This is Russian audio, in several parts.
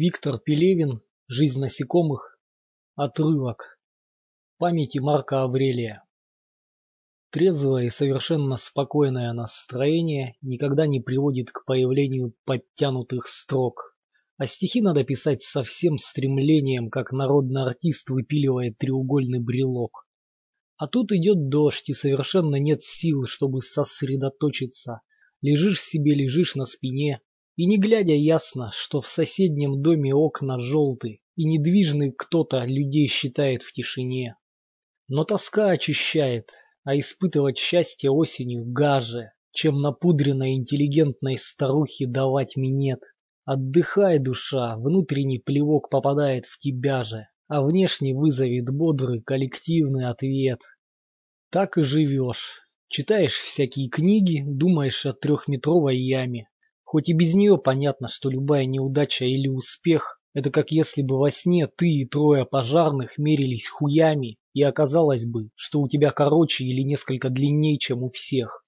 Виктор Пелевин «Жизнь насекомых». Отрывок. Памяти Марка Аврелия. Трезвое и совершенно спокойное настроение никогда не приводит к появлению подтянутых строк. А стихи надо писать со всем стремлением, как народный артист выпиливает треугольный брелок. А тут идет дождь, и совершенно нет сил, чтобы сосредоточиться. Лежишь себе, лежишь на спине, и не глядя ясно, что в соседнем доме окна желты, и недвижный кто-то людей считает в тишине. Но тоска очищает, а испытывать счастье осенью гаже, чем напудренной интеллигентной старухе давать минет. Отдыхай, душа, внутренний плевок попадает в тебя же, а внешне вызовет бодрый коллективный ответ. Так и живешь. Читаешь всякие книги, думаешь о трехметровой яме, Хоть и без нее понятно, что любая неудача или успех – это как если бы во сне ты и трое пожарных мерились хуями, и оказалось бы, что у тебя короче или несколько длиннее, чем у всех.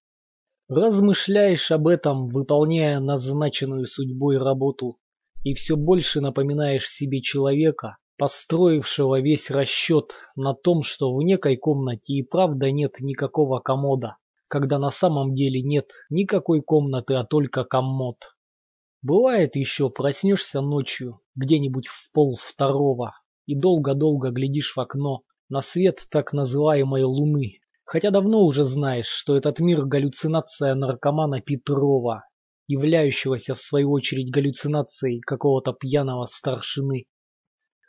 Размышляешь об этом, выполняя назначенную судьбой работу, и все больше напоминаешь себе человека, построившего весь расчет на том, что в некой комнате и правда нет никакого комода, когда на самом деле нет никакой комнаты, а только комод. Бывает еще, проснешься ночью, где-нибудь в пол второго, и долго-долго глядишь в окно на свет так называемой луны, хотя давно уже знаешь, что этот мир галлюцинация наркомана Петрова, являющегося в свою очередь галлюцинацией какого-то пьяного старшины.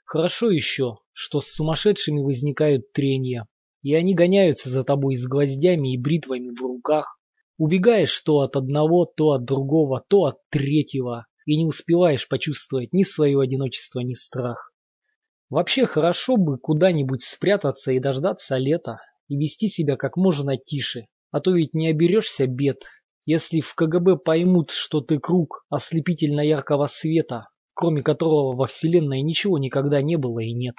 Хорошо еще, что с сумасшедшими возникают трения, и они гоняются за тобой с гвоздями и бритвами в руках. Убегаешь то от одного, то от другого, то от третьего, и не успеваешь почувствовать ни свое одиночество, ни страх. Вообще хорошо бы куда-нибудь спрятаться и дождаться лета, и вести себя как можно тише, а то ведь не оберешься бед, если в КГБ поймут, что ты круг ослепительно яркого света, кроме которого во Вселенной ничего никогда не было и нет.